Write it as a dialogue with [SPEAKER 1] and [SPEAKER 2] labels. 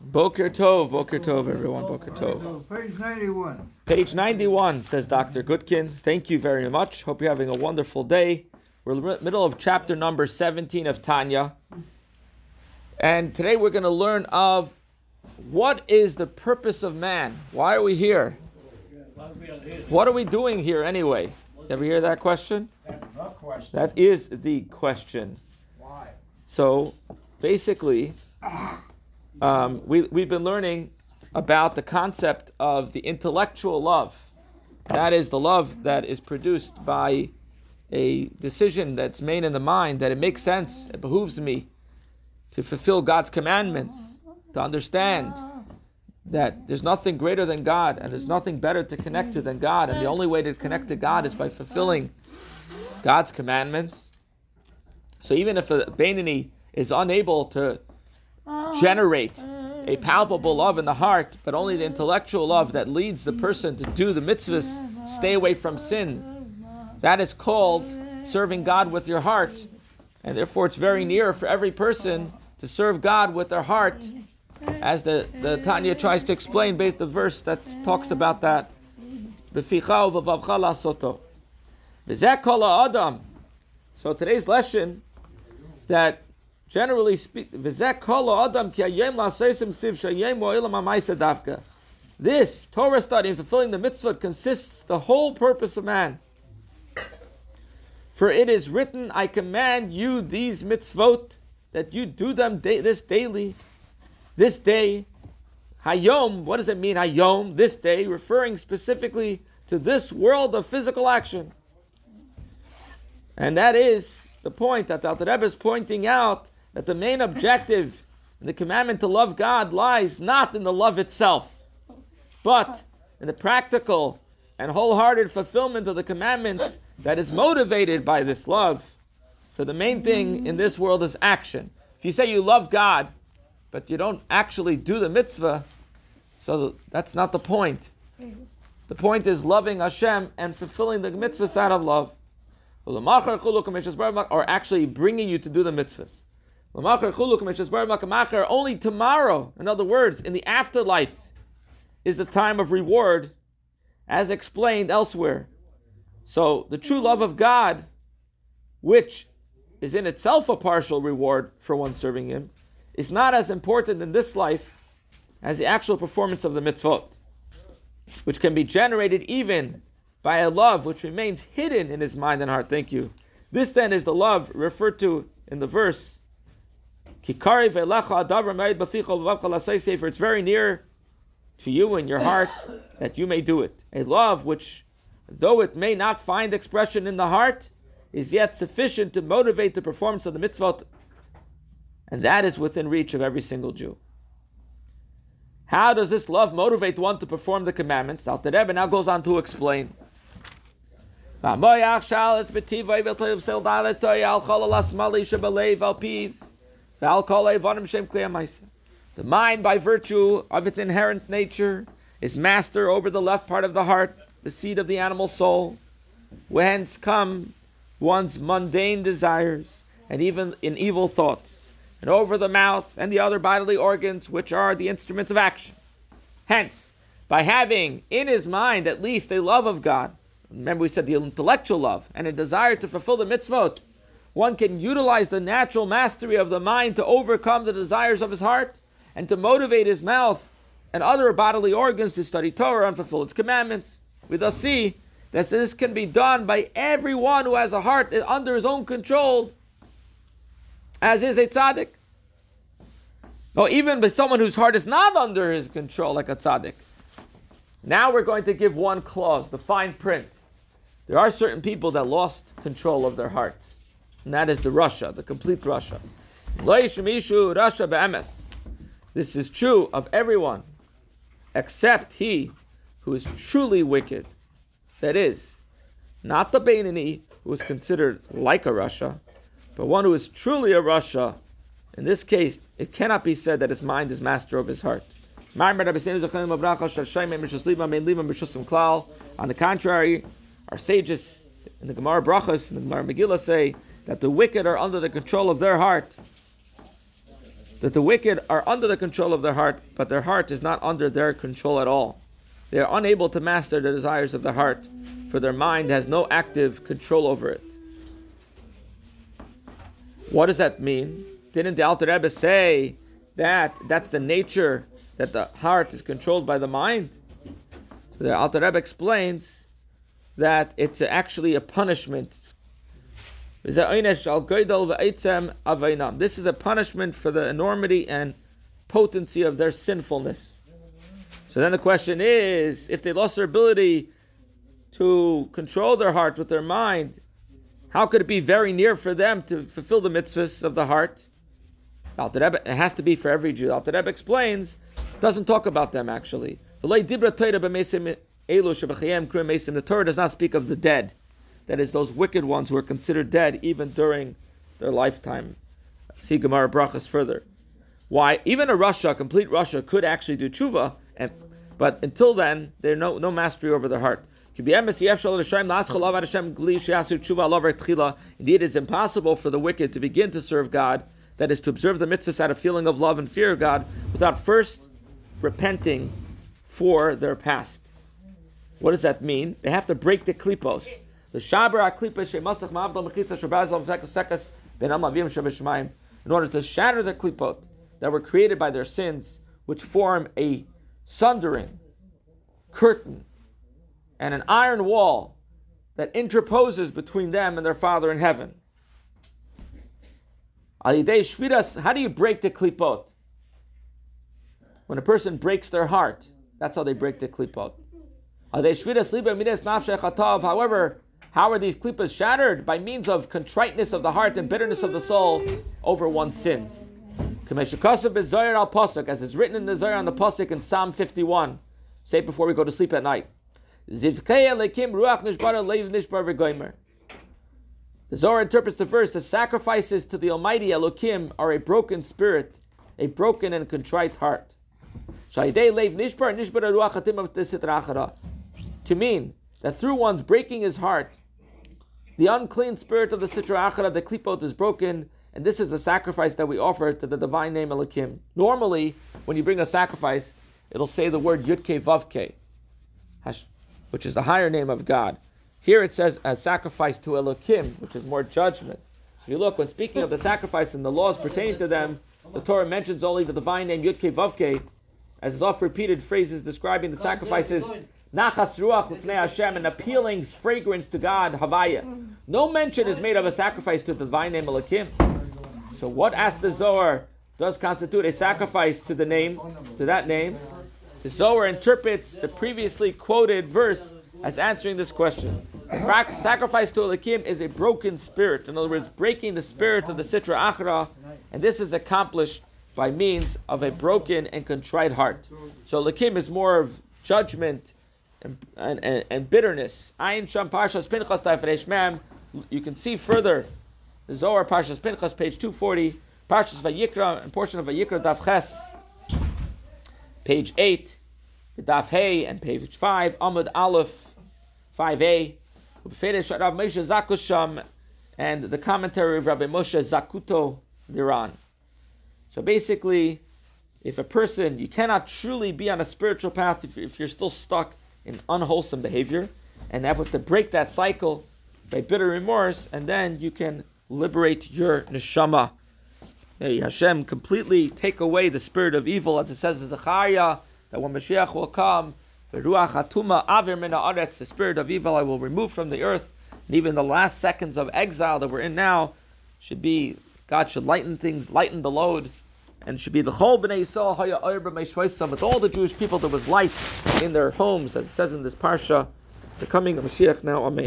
[SPEAKER 1] Boker Tov, Boker Tov, everyone, Boker Tov.
[SPEAKER 2] Page ninety-one.
[SPEAKER 1] Page 91 says Dr. Goodkin. Thank you very much. Hope you're having a wonderful day. We're in the middle of chapter number 17 of Tanya. And today we're going to learn of what is the purpose of man? Why are we here? What are we doing here anyway? Ever hear that question?
[SPEAKER 3] That's the question.
[SPEAKER 1] That is the question.
[SPEAKER 3] Why?
[SPEAKER 1] So basically, um, we, we've been learning about the concept of the intellectual love. That is the love that is produced by a decision that's made in the mind that it makes sense, it behooves me to fulfill God's commandments, to understand that there's nothing greater than God and there's nothing better to connect to than God, and the only way to connect to God is by fulfilling God's commandments. So even if a Beinoni is unable to generate a palpable love in the heart, but only the intellectual love that leads the person to do the mitzvahs, stay away from sin, that is called serving God with your heart. And therefore, it's very near for every person to serve God with their heart, as the, the Tanya tries to explain based the verse that talks about that. So today's lesson that generally speak v'zeh kol ha'adam ki hayom la'aseisim siv shayem mo'ilam. This Torah study and fulfilling the mitzvah consists the whole purpose of man. For it is written, I command you these mitzvot, that you do them da- this daily, this day. Hayom, what does it mean, Hayom, this day, referring specifically to this world of physical action. And that is the point that the Rebbe is pointing out that the main objective in the commandment to love God lies not in the love itself, but in the practical and wholehearted fulfillment of the commandments that is motivated by this love. So the main thing in this world is action. If you say you love God, but you don't actually do the mitzvah, so that's not the point. The point is loving Hashem and fulfilling the mitzvahs out of love. Or actually bringing you to do the mitzvahs. Only tomorrow, in other words, in the afterlife, is the time of reward, as explained elsewhere. So the true love of God, which is in itself a partial reward for one serving Him, is not as important in this life as the actual performance of the mitzvot, which can be generated even by a love which remains hidden in his mind and heart. Thank you. This then is the love referred to in the verse. For it's very near to you in your heart that you may do it. A love which, though it may not find expression in the heart, is yet sufficient to motivate the performance of the mitzvot, and that is within reach of every single Jew. How does this love motivate one to perform the commandments? The Alter Rebbe now goes on to explain. The mind, by virtue of its inherent nature, is master over the left part of the heart, the seat of the animal soul, whence come one's mundane desires and even in evil thoughts, and over the mouth and the other bodily organs, which are the instruments of action. Hence, by having in his mind at least a love of God, remember we said the intellectual love, and a desire to fulfill the mitzvot, one can utilize the natural mastery of the mind to overcome the desires of his heart and to motivate his mouth and other bodily organs to study Torah and fulfill its commandments. We thus see that this can be done by everyone who has a heart under his own control, as is a tzaddik. Or even by someone whose heart is not under his control, like a tzaddik. Now we're going to give one clause, the fine print. There are certain people that lost control of their heart, and that is the rasha, the complete rasha. rasha be'emes. This is true of everyone, except he who is truly wicked. That is, not the Beinoni, who is considered like a rasha, but one who is truly a rasha. In this case, it cannot be said that his mind is master of his heart. On the contrary, our sages in the Gemara Brachas and the Gemara Megillah say that the wicked are under the control of their heart. That the wicked are under the control of their heart, but their heart is not under their control at all. They are unable to master the desires of the heart, for their mind has no active control over it. What does that mean? Didn't the Alter Rebbe say that that's the nature that the heart is controlled by the mind? So the Alter Rebbe explains that it's actually a punishment. This is a punishment for the enormity and potency of their sinfulness. So then the question is if they lost their ability to control their heart with their mind, how could it be very near for them to fulfill the mitzvahs of the heart? It has to be for every Jew. Rebbe explains, doesn't talk about them actually. The Torah does not speak of the dead. That is, those wicked ones who are considered dead even during their lifetime. See Gemara Brachas further. Why? Even a rasha, complete rasha, could actually do tshuva, and, but until then, there's no, no mastery over their heart. Indeed, it is impossible for the wicked to begin to serve God, that is, to observe the mitzvahs out of feeling of love and fear of God, without first repenting for their past. What does that mean? They have to break the klipos. The shabar klipos shemasach ma'avdal mechitza shabazal sekas ben amavim shabashmaim in order to shatter the klipot that were created by their sins, which form a sundering curtain and an iron wall that interposes between them and their Father in heaven. How do you break the klipot? When a person breaks their heart, that's how they break the klipot. However, how are these klippas shattered? By means of contriteness of the heart and bitterness of the soul over one's sins. As is written in the Zohar on the Pasuk in Psalm 51. Say before we go to sleep at night. The Zohar interprets the verse the sacrifices to the Almighty Elokim are a broken spirit, a broken and contrite heart. To mean that through one's breaking his heart, the unclean spirit of the Sitra Achara, the Klipot, is broken, and this is a sacrifice that we offer to the divine name Elokim. Normally, when you bring a sacrifice, it'll say the word Yudke Vavke which is the higher name of God. Here it says a sacrifice to Elohim, which is more judgment. If you look, when speaking of the sacrifice and the laws pertaining to them, the Torah mentions only the divine name Yudke Vavke, as is oft repeated phrases describing the sacrifices. Nachas ruach l'fnei Hashem, an appealing fragrance to God, Havaya. No mention is made of a sacrifice to the divine name Elohim. So what asks the Zohar does constitute a sacrifice to the name, to that name? The Zohar interprets the previously quoted verse as answering this question. The sacrifice to Elohim is a broken spirit. In other words, breaking the spirit of the Sitra Achra, and this is accomplished by means of a broken and contrite heart. So Elohim is more of judgment and, and, and, bitterness. Ayin Sham Parshas Pinchas Taifresh Mem. You can see further the Zohar Parshas Pinchas, page 240, Parshas Vayikra, and portion of Vayikra Daf Ches, page 8. Daf Hey and page 5, Amud Aleph 5a, Rav Moshe Zakusham, and the commentary of Rabbi Moshe Zakuto Liran. So basically, if a person, you cannot truly be on a spiritual path if, if you're still stuck in unwholesome behavior, and have to break that cycle by bitter remorse, and then you can liberate your neshama. May Hashem completely take away the spirit of evil, as it says in Zechariah, that when Mashiach will come, the spirit of evil I will remove from the earth. And even the last seconds of exile that we're in now should be, God should lighten things, lighten the load, and should be the whole Bnei Yisrael Haya Oyer with all the Jewish people there was light in their homes, as it says in this parsha, the coming of Mashiach now. Amen.